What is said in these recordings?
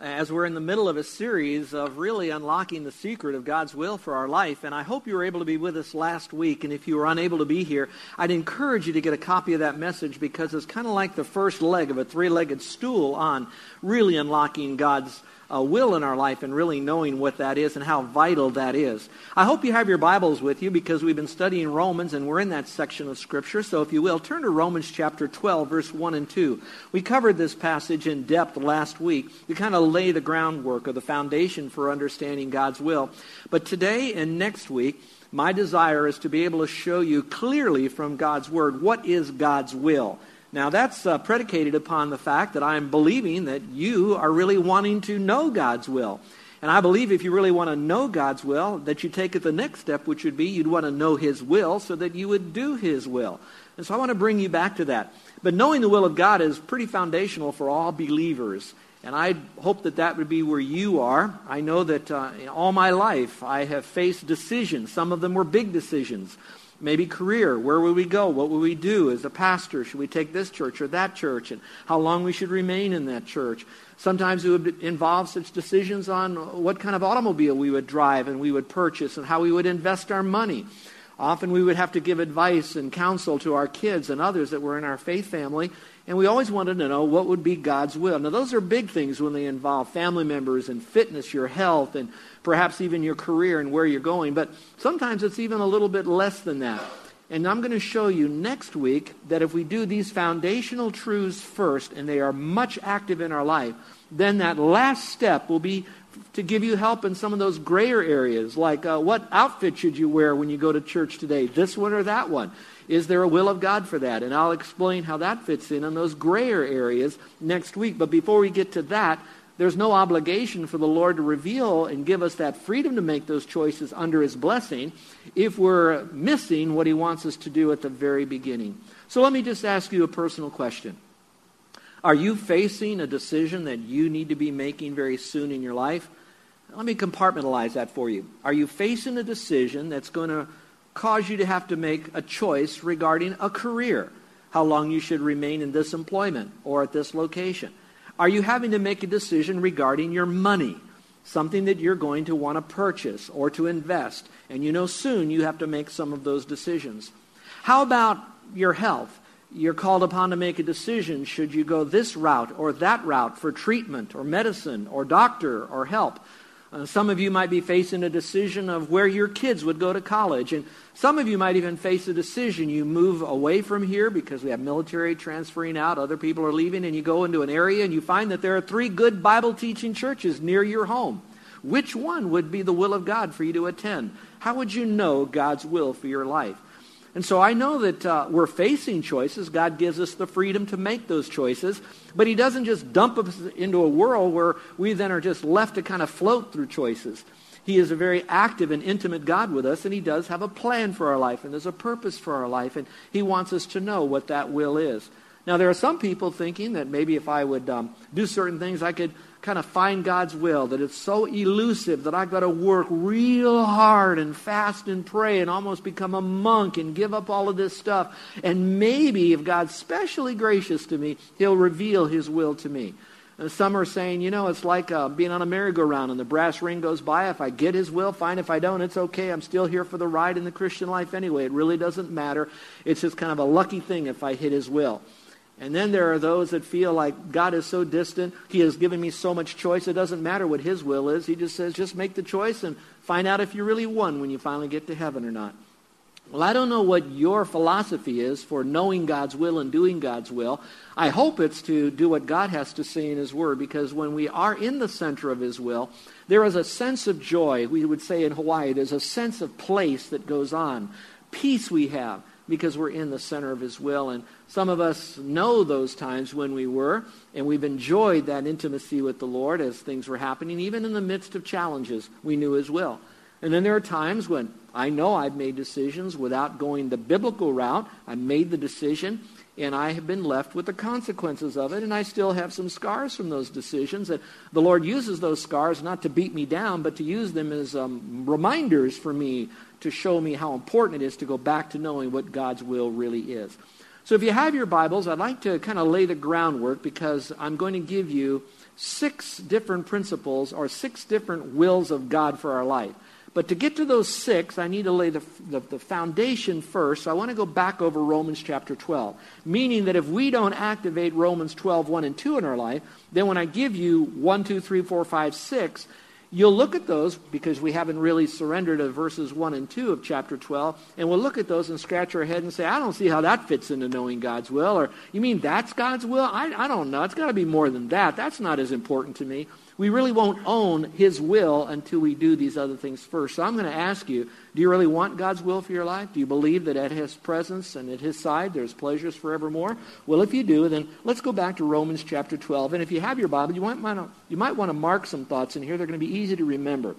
as we're in the middle of a series of really unlocking the secret of God's will for our life. And I hope you were able to be with us last week. And if you were unable to be here, I'd encourage you to get a copy of that message because it's kind of like the first leg of a three legged stool on really unlocking God's uh, will in our life and really knowing what that is and how vital that is. I hope you have your Bibles with you because we've been studying Romans and we're in that section of Scripture. So if you will, turn to Romans chapter 12, verse 1 and 2. We covered this passage in depth last week to kind of lay the groundwork or the foundation for understanding God's will. But today and next week, my desire is to be able to show you clearly from God's Word what is God's will. Now, that's uh, predicated upon the fact that I'm believing that you are really wanting to know God's will. And I believe if you really want to know God's will, that you take it the next step, which would be you'd want to know His will so that you would do His will. And so I want to bring you back to that. But knowing the will of God is pretty foundational for all believers. And I hope that that would be where you are. I know that uh, all my life I have faced decisions. Some of them were big decisions maybe career. Where will we go? What will we do as a pastor? Should we take this church or that church? And how long we should remain in that church. Sometimes it would involve such decisions on what kind of automobile we would drive and we would purchase and how we would invest our money. Often we would have to give advice and counsel to our kids and others that were in our faith family, and we always wanted to know what would be God's will. Now, those are big things when they involve family members and fitness, your health, and perhaps even your career and where you're going. But sometimes it's even a little bit less than that. And I'm going to show you next week that if we do these foundational truths first, and they are much active in our life, then that last step will be to give you help in some of those grayer areas, like uh, what outfit should you wear when you go to church today, this one or that one? Is there a will of God for that? And I'll explain how that fits in on those grayer areas next week. But before we get to that, there's no obligation for the Lord to reveal and give us that freedom to make those choices under His blessing if we're missing what He wants us to do at the very beginning. So let me just ask you a personal question. Are you facing a decision that you need to be making very soon in your life? Let me compartmentalize that for you. Are you facing a decision that's going to cause you to have to make a choice regarding a career? How long you should remain in this employment or at this location? Are you having to make a decision regarding your money? Something that you're going to want to purchase or to invest. And you know soon you have to make some of those decisions. How about your health? You're called upon to make a decision should you go this route or that route for treatment or medicine or doctor or help. Uh, some of you might be facing a decision of where your kids would go to college. And some of you might even face a decision. You move away from here because we have military transferring out, other people are leaving, and you go into an area and you find that there are three good Bible teaching churches near your home. Which one would be the will of God for you to attend? How would you know God's will for your life? And so I know that uh, we're facing choices. God gives us the freedom to make those choices. But He doesn't just dump us into a world where we then are just left to kind of float through choices. He is a very active and intimate God with us, and He does have a plan for our life, and there's a purpose for our life, and He wants us to know what that will is. Now, there are some people thinking that maybe if I would um, do certain things, I could kind of find God's will, that it's so elusive that I've got to work real hard and fast and pray and almost become a monk and give up all of this stuff. And maybe if God's specially gracious to me, He'll reveal His will to me. And some are saying, you know, it's like uh, being on a merry-go-round and the brass ring goes by. If I get His will, fine. If I don't, it's okay. I'm still here for the ride in the Christian life anyway. It really doesn't matter. It's just kind of a lucky thing if I hit His will. And then there are those that feel like God is so distant. He has given me so much choice. It doesn't matter what his will is. He just says, just make the choice and find out if you're really won when you finally get to heaven or not. Well, I don't know what your philosophy is for knowing God's will and doing God's will. I hope it's to do what God has to say in His Word, because when we are in the center of His will, there is a sense of joy. We would say in Hawaii, there's a sense of place that goes on. Peace we have because we're in the center of His will. And some of us know those times when we were, and we've enjoyed that intimacy with the Lord as things were happening, even in the midst of challenges. We knew His will. And then there are times when I know I've made decisions without going the biblical route. I made the decision, and I have been left with the consequences of it, and I still have some scars from those decisions. And the Lord uses those scars not to beat me down, but to use them as um, reminders for me to show me how important it is to go back to knowing what God's will really is. So if you have your Bibles, I'd like to kind of lay the groundwork because I'm going to give you six different principles or six different wills of God for our life. But to get to those six, I need to lay the, the, the, foundation first. So I want to go back over Romans chapter 12. Meaning that if we don't activate Romans 12, 1 and 2 in our life, then when I give you 1, 2, 3, 4, 5, 6, you'll look at those because we haven't really surrendered to verses 1 and 2 of chapter 12. And we'll look at those and scratch our head and say, I don't see how that fits into knowing God's will. Or, you mean that's God's will? I, I don't know. It's got to be more than that. That's not as important to me we really won't own His will until we do these other things first. So I'm going to ask you do you really want God's will for your life? Do you believe that at His presence and at His side there's pleasures forevermore? Well, if you do, then let's go back to Romans chapter 12. And if you have your Bible, you might, want to, you might want to mark some thoughts in here. They're going to be easy to remember.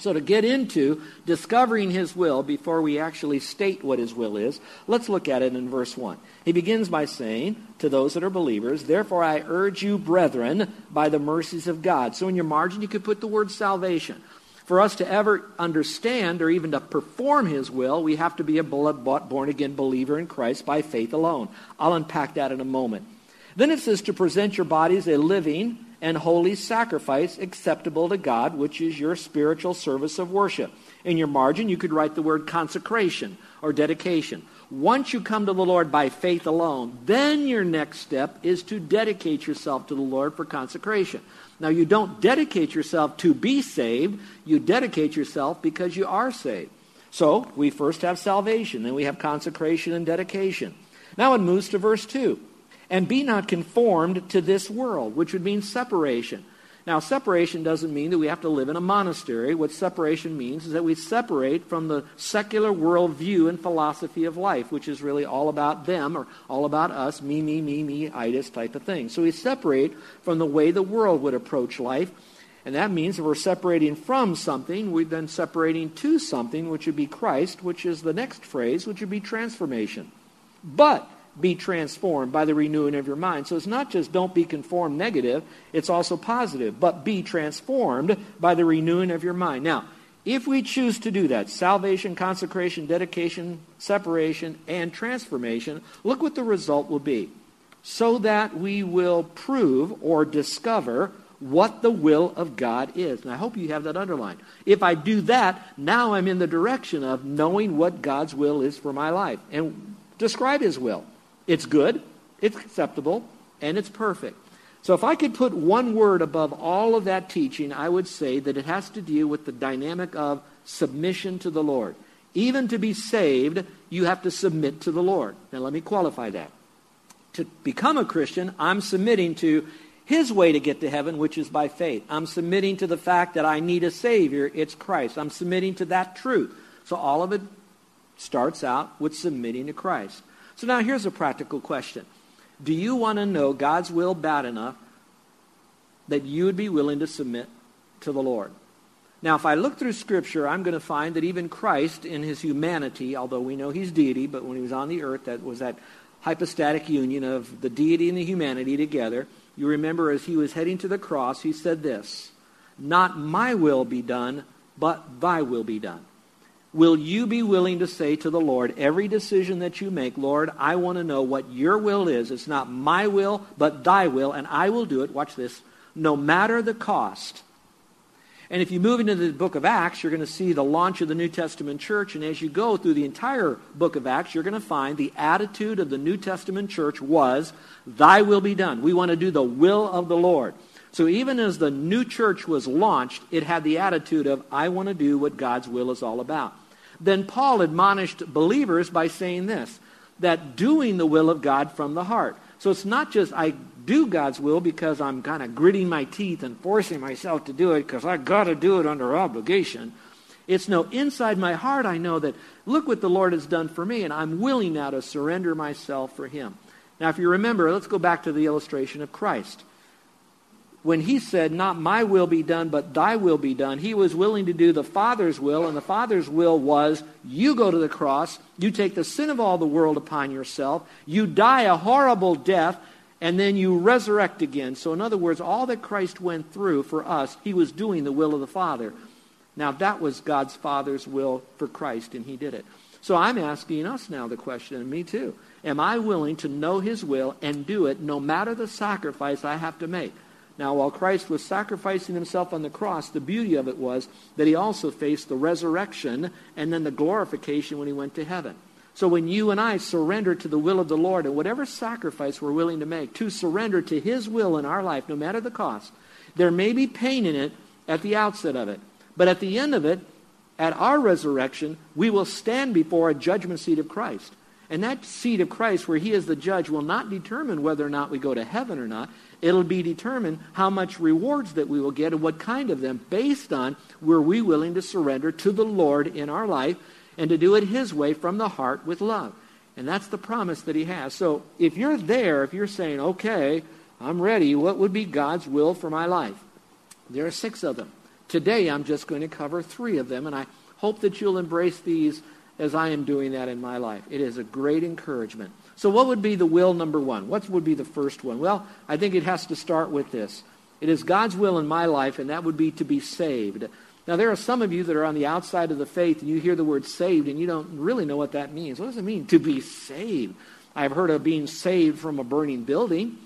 So, to get into discovering his will before we actually state what his will is, let's look at it in verse 1. He begins by saying to those that are believers, Therefore I urge you, brethren, by the mercies of God. So, in your margin, you could put the word salvation. For us to ever understand or even to perform his will, we have to be a born again believer in Christ by faith alone. I'll unpack that in a moment. Then it says to present your bodies a living, and holy sacrifice acceptable to God, which is your spiritual service of worship. In your margin, you could write the word consecration or dedication. Once you come to the Lord by faith alone, then your next step is to dedicate yourself to the Lord for consecration. Now, you don't dedicate yourself to be saved, you dedicate yourself because you are saved. So, we first have salvation, then we have consecration and dedication. Now it moves to verse 2. And be not conformed to this world, which would mean separation. Now, separation doesn't mean that we have to live in a monastery. What separation means is that we separate from the secular worldview and philosophy of life, which is really all about them or all about us, me, me, me, me, itis type of thing. So we separate from the way the world would approach life. And that means if we're separating from something, we're then separating to something, which would be Christ, which is the next phrase, which would be transformation. But be transformed by the renewing of your mind. So it's not just don't be conformed negative, it's also positive, but be transformed by the renewing of your mind. Now, if we choose to do that, salvation, consecration, dedication, separation, and transformation, look what the result will be. So that we will prove or discover what the will of God is. And I hope you have that underlined. If I do that, now I'm in the direction of knowing what God's will is for my life and describe His will. It's good, it's acceptable, and it's perfect. So if I could put one word above all of that teaching, I would say that it has to deal with the dynamic of submission to the Lord. Even to be saved, you have to submit to the Lord. Now let me qualify that. To become a Christian, I'm submitting to his way to get to heaven, which is by faith. I'm submitting to the fact that I need a Savior. It's Christ. I'm submitting to that truth. So all of it starts out with submitting to Christ. So now here's a practical question. Do you want to know God's will bad enough that you would be willing to submit to the Lord? Now, if I look through Scripture, I'm going to find that even Christ, in his humanity, although we know he's deity, but when he was on the earth, that was that hypostatic union of the deity and the humanity together. You remember as he was heading to the cross, he said this Not my will be done, but thy will be done. Will you be willing to say to the Lord, every decision that you make, Lord, I want to know what your will is. It's not my will, but thy will, and I will do it, watch this, no matter the cost. And if you move into the book of Acts, you're going to see the launch of the New Testament church. And as you go through the entire book of Acts, you're going to find the attitude of the New Testament church was, Thy will be done. We want to do the will of the Lord. So even as the new church was launched, it had the attitude of, I want to do what God's will is all about. Then Paul admonished believers by saying this, that doing the will of God from the heart. So it's not just I do God's will because I'm kind of gritting my teeth and forcing myself to do it because I got to do it under obligation. It's no, inside my heart, I know that look what the Lord has done for me, and I'm willing now to surrender myself for Him. Now, if you remember, let's go back to the illustration of Christ. When he said, Not my will be done, but thy will be done, he was willing to do the Father's will, and the Father's will was you go to the cross, you take the sin of all the world upon yourself, you die a horrible death, and then you resurrect again. So, in other words, all that Christ went through for us, he was doing the will of the Father. Now, that was God's Father's will for Christ, and he did it. So, I'm asking us now the question, and me too. Am I willing to know his will and do it no matter the sacrifice I have to make? Now, while Christ was sacrificing himself on the cross, the beauty of it was that he also faced the resurrection and then the glorification when he went to heaven. So when you and I surrender to the will of the Lord and whatever sacrifice we're willing to make, to surrender to His will in our life, no matter the cost, there may be pain in it at the outset of it. But at the end of it, at our resurrection, we will stand before a judgment seat of Christ. And that seat of Christ, where He is the judge, will not determine whether or not we go to heaven or not. It'll be determined how much rewards that we will get and what kind of them, based on were we willing to surrender to the Lord in our life and to do it His way from the heart with love. And that's the promise that He has. So if you're there, if you're saying, okay, I'm ready, what would be God's will for my life? There are six of them. Today I'm just going to cover three of them, and I hope that you'll embrace these as I am doing that in my life. It is a great encouragement. So, what would be the will number one? What would be the first one? Well, I think it has to start with this. It is God's will in my life, and that would be to be saved. Now, there are some of you that are on the outside of the faith, and you hear the word saved, and you don't really know what that means. What does it mean to be saved? I've heard of being saved from a burning building.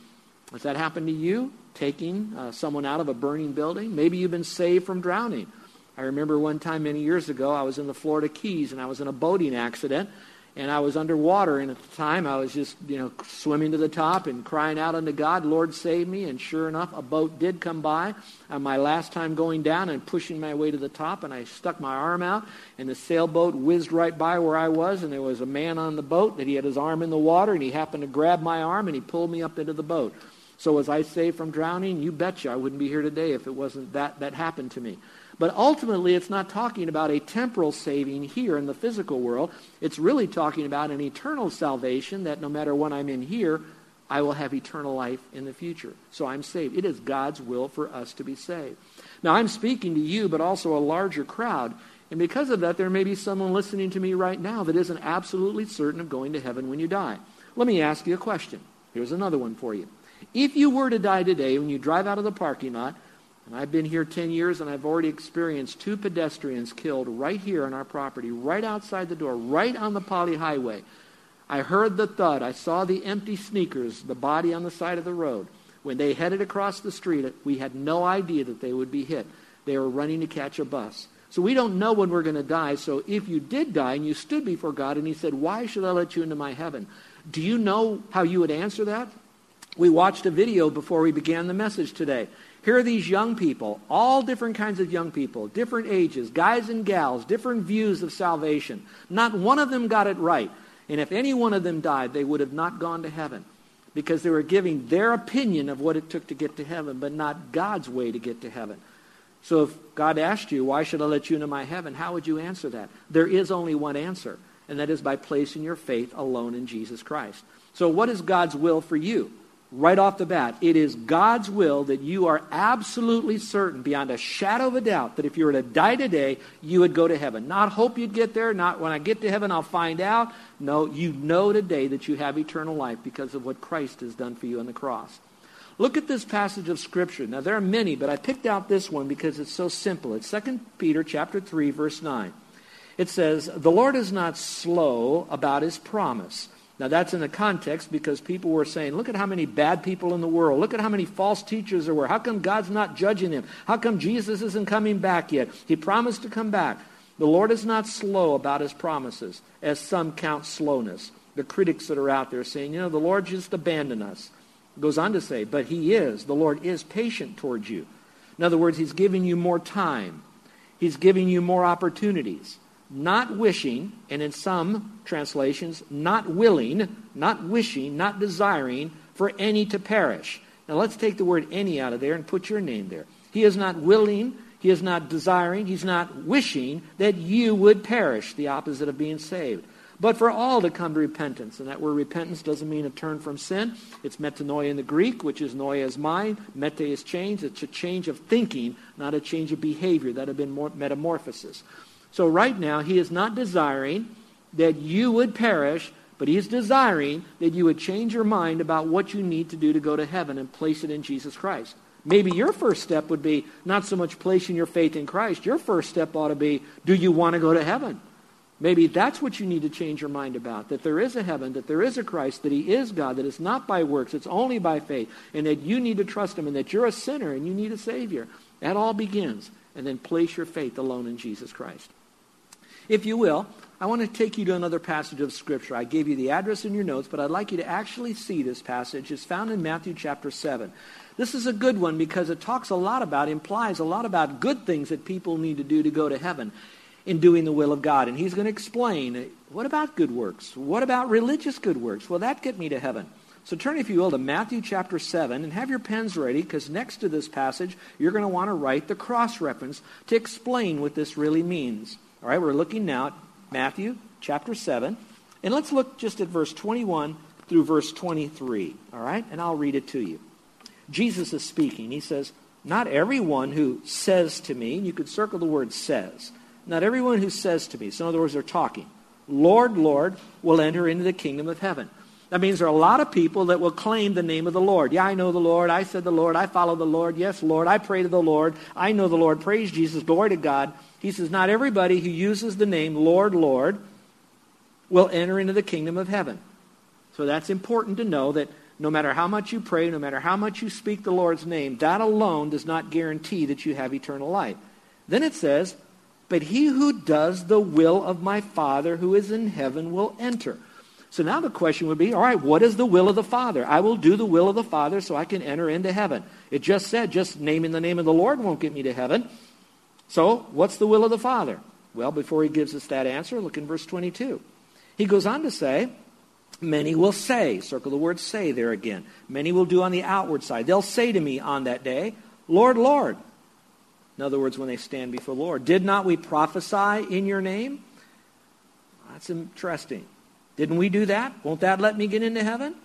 Has that happened to you? Taking uh, someone out of a burning building? Maybe you've been saved from drowning. I remember one time many years ago, I was in the Florida Keys, and I was in a boating accident, and I was underwater. And at the time, I was just, you know, swimming to the top and crying out unto God, Lord, save me. And sure enough, a boat did come by on my last time going down and pushing my way to the top. And I stuck my arm out, and the sailboat whizzed right by where I was. And there was a man on the boat that he had his arm in the water, and he happened to grab my arm and he pulled me up into the boat. So was I saved from drowning? You betcha I wouldn't be here today if it wasn't that that happened to me. But ultimately, it's not talking about a temporal saving here in the physical world. It's really talking about an eternal salvation that no matter when I'm in here, I will have eternal life in the future. So I'm saved. It is God's will for us to be saved. Now, I'm speaking to you, but also a larger crowd. And because of that, there may be someone listening to me right now that isn't absolutely certain of going to heaven when you die. Let me ask you a question. Here's another one for you. If you were to die today when you drive out of the parking lot, and I've been here 10 years and I've already experienced two pedestrians killed right here on our property, right outside the door, right on the Pali Highway. I heard the thud. I saw the empty sneakers, the body on the side of the road. When they headed across the street, we had no idea that they would be hit. They were running to catch a bus. So we don't know when we're going to die. So if you did die and you stood before God and he said, why should I let you into my heaven? Do you know how you would answer that? We watched a video before we began the message today. Here are these young people, all different kinds of young people, different ages, guys and gals, different views of salvation. Not one of them got it right. And if any one of them died, they would have not gone to heaven because they were giving their opinion of what it took to get to heaven, but not God's way to get to heaven. So if God asked you, why should I let you into my heaven? How would you answer that? There is only one answer, and that is by placing your faith alone in Jesus Christ. So what is God's will for you? Right off the bat. It is God's will that you are absolutely certain, beyond a shadow of a doubt, that if you were to die today, you would go to heaven. Not hope you'd get there, not when I get to heaven, I'll find out. No, you know today that you have eternal life because of what Christ has done for you on the cross. Look at this passage of Scripture. Now, there are many, but I picked out this one because it's so simple. It's 2 Peter chapter 3, verse 9. It says, The Lord is not slow about his promise Now, that's in the context because people were saying, look at how many bad people in the world. Look at how many false teachers there were. How come God's not judging them? How come Jesus isn't coming back yet? He promised to come back. The Lord is not slow about his promises, as some count slowness. The critics that are out there saying, you know, the Lord just abandoned us. Goes on to say, but he is. The Lord is patient towards you. In other words, he's giving you more time. He's giving you more opportunities not wishing, and in some translations, not willing, not wishing, not desiring for any to perish. Now let's take the word any out of there and put your name there. He is not willing, he is not desiring, he's not wishing that you would perish, the opposite of being saved. But for all to come to repentance. And that word repentance doesn't mean a turn from sin. It's metanoia in the Greek, which is noia's mind. Mete is change. It's a change of thinking, not a change of behavior. That would have been metamorphosis. So right now, he is not desiring that you would perish, but he is desiring that you would change your mind about what you need to do to go to heaven and place it in Jesus Christ. Maybe your first step would be not so much placing your faith in Christ. Your first step ought to be, do you want to go to heaven? Maybe that's what you need to change your mind about, that there is a heaven, that there is a Christ, that he is God, that it's not by works, it's only by faith, and that you need to trust him, and that you're a sinner and you need a Savior. That all begins. And then place your faith alone in Jesus Christ. If you will, I want to take you to another passage of Scripture. I gave you the address in your notes, but I'd like you to actually see this passage. It's found in Matthew chapter 7. This is a good one because it talks a lot about, implies a lot about good things that people need to do to go to heaven in doing the will of God. And he's going to explain what about good works? What about religious good works? Will that get me to heaven? So turn, if you will, to Matthew chapter 7 and have your pens ready because next to this passage, you're going to want to write the cross reference to explain what this really means. All right, we're looking now at Matthew chapter 7. And let's look just at verse 21 through verse 23. All right, and I'll read it to you. Jesus is speaking. He says, Not everyone who says to me, you could circle the word says, not everyone who says to me, so in other words, they're talking, Lord, Lord, will enter into the kingdom of heaven. That means there are a lot of people that will claim the name of the Lord. Yeah, I know the Lord. I said the Lord. I follow the Lord. Yes, Lord. I pray to the Lord. I know the Lord. Praise Jesus. Glory to God. He says, Not everybody who uses the name Lord, Lord will enter into the kingdom of heaven. So that's important to know that no matter how much you pray, no matter how much you speak the Lord's name, that alone does not guarantee that you have eternal life. Then it says, But he who does the will of my Father who is in heaven will enter. So now the question would be, all right, what is the will of the Father? I will do the will of the Father so I can enter into heaven. It just said, just naming the name of the Lord won't get me to heaven. So, what's the will of the Father? Well, before he gives us that answer, look in verse 22. He goes on to say, Many will say, circle the word say there again. Many will do on the outward side. They'll say to me on that day, Lord, Lord. In other words, when they stand before the Lord, did not we prophesy in your name? That's interesting. Didn't we do that? Won't that let me get into heaven?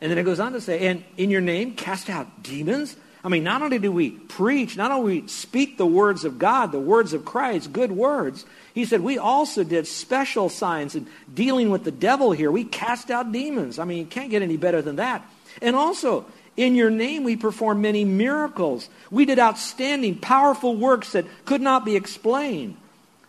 And then it goes on to say, and in your name cast out demons? I mean, not only do we preach, not only we speak the words of God, the words of Christ, good words, he said we also did special signs in dealing with the devil here. We cast out demons. I mean, you can't get any better than that. And also, in your name we performed many miracles. We did outstanding, powerful works that could not be explained.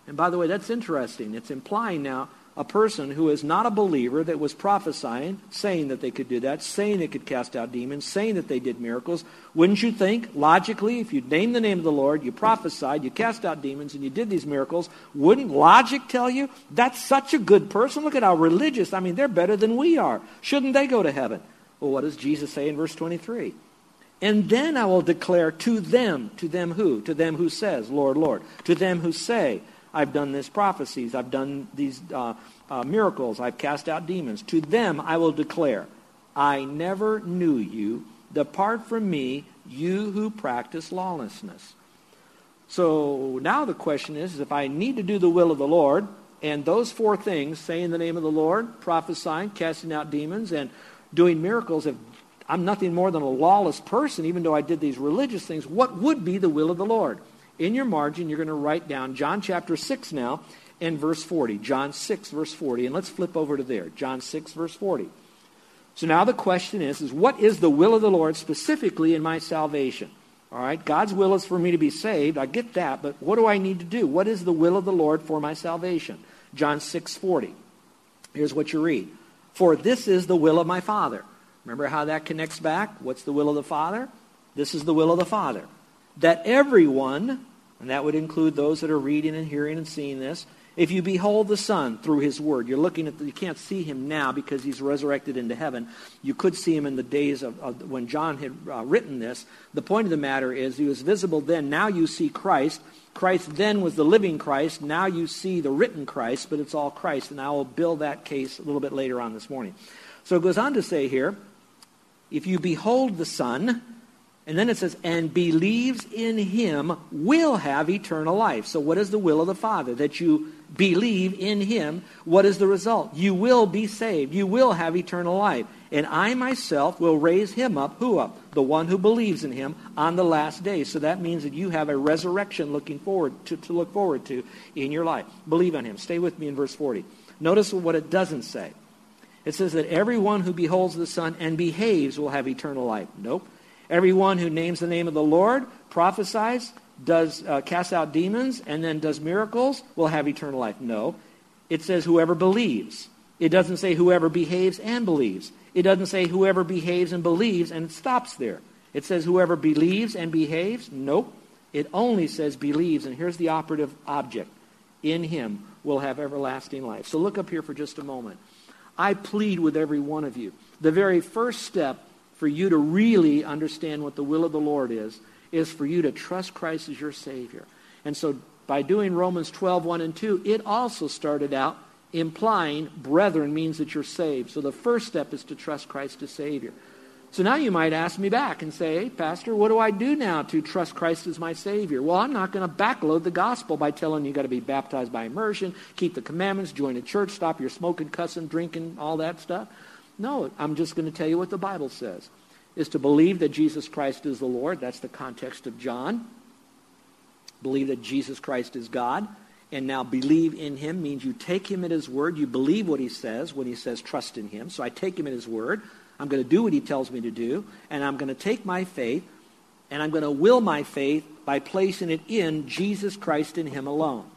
And by the way, that's interesting. It's implying now a person who is not a believer that was prophesying, saying that they could do that, saying they could cast out demons, saying that they did miracles, wouldn't you think, logically, if you named the name of the Lord, you prophesied, you cast out demons, and you did these miracles, wouldn't logic tell you that's such a good person? Look at how religious. I mean, they're better than we are. Shouldn't they go to heaven? Well, what does Jesus say in verse 23? And then I will declare to them, to them who? To them who says, Lord, Lord. To them who say, I've done these prophecies. I've done these uh, uh, miracles. I've cast out demons. To them I will declare, I never knew you. Depart from me, you who practice lawlessness. So now the question is, if I need to do the will of the Lord, and those four things, saying the name of the Lord, prophesying, casting out demons, and doing miracles, if I'm nothing more than a lawless person, even though I did these religious things, what would be the will of the Lord? In your margin, you're going to write down John chapter 6 now and verse 40. John 6, verse 40. And let's flip over to there. John 6, verse 40. So now the question is, is what is the will of the Lord specifically in my salvation? All right, God's will is for me to be saved. I get that, but what do I need to do? What is the will of the Lord for my salvation? John 6, 40. Here's what you read. For this is the will of my Father. Remember how that connects back? What's the will of the Father? This is the will of the Father. That everyone, and that would include those that are reading and hearing and seeing this, if you behold the Son through his word, you're looking at, the, you can't see him now because he's resurrected into heaven. You could see him in the days of, of when John had uh, written this. The point of the matter is he was visible then. Now you see Christ. Christ then was the living Christ. Now you see the written Christ, but it's all Christ. And I will build that case a little bit later on this morning. So it goes on to say here, if you behold the Son, and then it says, and believes in him will have eternal life. So, what is the will of the Father? That you believe in him. What is the result? You will be saved. You will have eternal life. And I myself will raise him up. Who up? The one who believes in him on the last day. So that means that you have a resurrection looking forward to, to look forward to in your life. Believe on him. Stay with me in verse 40. Notice what it doesn't say. It says that everyone who beholds the Son and behaves will have eternal life. Nope. Everyone who names the name of the Lord, prophesies, does uh, cast out demons, and then does miracles will have eternal life. No. It says whoever believes. It doesn't say whoever behaves and believes. It doesn't say whoever behaves and believes, and it stops there. It says whoever believes and behaves. Nope. It only says believes, and here's the operative object. In him will have everlasting life. So look up here for just a moment. I plead with every one of you. The very first step for you to really understand what the will of the Lord is, is for you to trust Christ as your Savior. And so by doing Romans 12, 1 and 2, it also started out implying brethren means that you're saved. So the first step is to trust Christ as Savior. So now you might ask me back and say, hey, Pastor, what do I do now to trust Christ as my Savior? Well, I'm not going to backload the gospel by telling you you've got to be baptized by immersion, keep the commandments, join a church, stop your smoking, cussing, drinking, all that stuff. No, I'm just going to tell you what the Bible says. Is to believe that Jesus Christ is the Lord. That's the context of John. Believe that Jesus Christ is God. And now believe in him means you take him at his word. You believe what he says when he says trust in him. So I take him at his word. I'm going to do what he tells me to do. And I'm going to take my faith and I'm going to will my faith by placing it in Jesus Christ in him alone.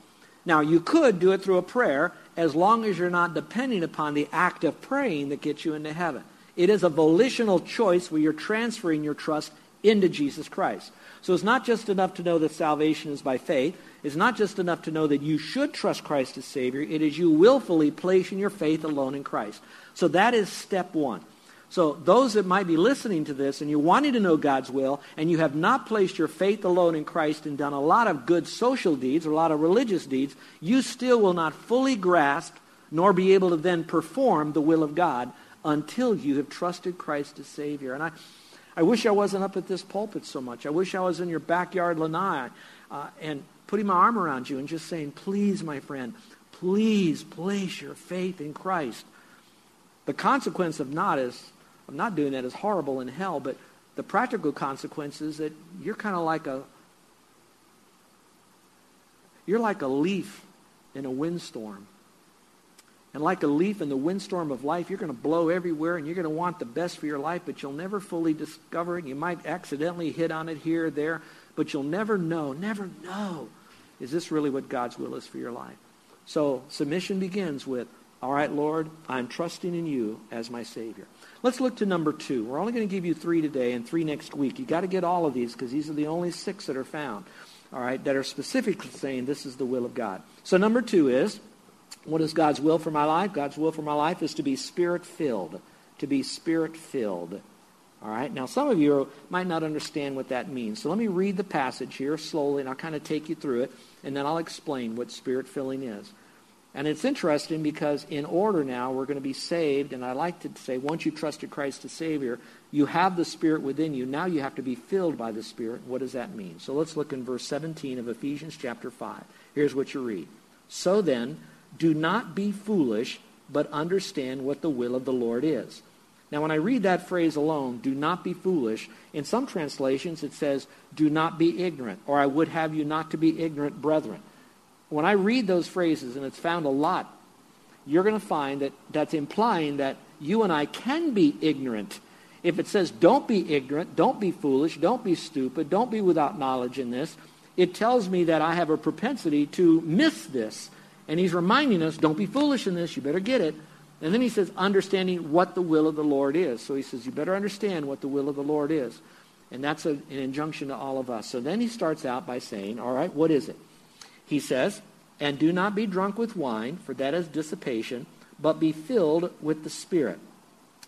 Now, you could do it through a prayer as long as you're not depending upon the act of praying that gets you into heaven. It is a volitional choice where you're transferring your trust into Jesus Christ. So it's not just enough to know that salvation is by faith. It's not just enough to know that you should trust Christ as Savior. It is you willfully placing your faith alone in Christ. So that is step one. So those that might be listening to this and you're wanting to know God's will and you have not placed your faith alone in Christ and done a lot of good social deeds or a lot of religious deeds, you still will not fully grasp nor be able to then perform the will of God until you have trusted Christ as Savior. And I, I wish I wasn't up at this pulpit so much. I wish I was in your backyard lanai uh, and putting my arm around you and just saying, please, my friend, please place your faith in Christ. The consequence of not is I'm not doing that as horrible in hell, but the practical consequence is that you're kind of like a you're like a leaf in a windstorm. And like a leaf in the windstorm of life, you're going to blow everywhere and you're going to want the best for your life, but you'll never fully discover it. You might accidentally hit on it here or there, but you'll never know, never know, is this really what God's will is for your life? So submission begins with, all right, Lord, I'm trusting in you as my Savior. Let's look to number two. We're only going to give you three today and three next week. you got to get all of these because these are the only six that are found, all right, that are specifically saying this is the will of God. So number two is, what is God's will for my life? God's will for my life is to be spirit-filled, to be spirit-filled. All right. Now, some of you might not understand what that means. So let me read the passage here slowly, and I'll kind of take you through it, and then I'll explain what spirit filling is. And it's interesting because in order now, we're going to be saved. And I like to say, once you trusted Christ as Savior, you have the Spirit within you. Now you have to be filled by the Spirit. What does that mean? So let's look in verse 17 of Ephesians chapter 5. Here's what you read. So then, do not be foolish, but understand what the will of the Lord is. Now, when I read that phrase alone, do not be foolish, in some translations it says, do not be ignorant, or I would have you not to be ignorant, brethren when I read those phrases, and it's found a lot, you're going to find that that's implying that you and I can be ignorant. If it says don't be ignorant, don't be foolish, don't be stupid, don't be without knowledge in this, it tells me that I have a propensity to miss this. And he's reminding us, don't be foolish in this, you better get it. And then he says, understanding what the will of the Lord is. So he says, you better understand what the will of the Lord is. And that's a, an injunction to all of us. So then he starts out by saying, all right, what is it? He says, and do not be drunk with wine, for that is dissipation, but be filled with the Spirit.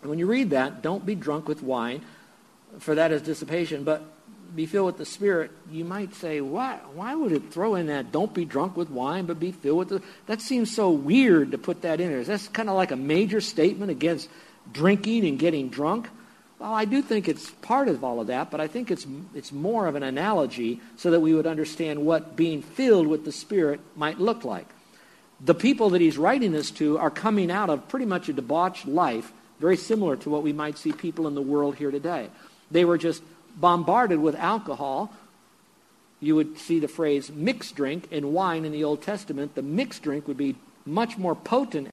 And when you read that, don't be drunk with wine, for that is dissipation, but be filled with the Spirit, you might say, why, why would it throw in that, don't be drunk with wine, but be filled with the... That seems so weird to put that in there. That's kind of like a major statement against drinking and getting drunk. Well, I do think it's part of all of that, but I think it's, it's more of an analogy so that we would understand what being filled with the Spirit might look like. The people that he's writing this to are coming out of pretty much a debauched life, very similar to what we might see people in the world here today. They were just bombarded with alcohol. You would see the phrase mixed drink and wine in the Old Testament. The mixed drink would be much more potent.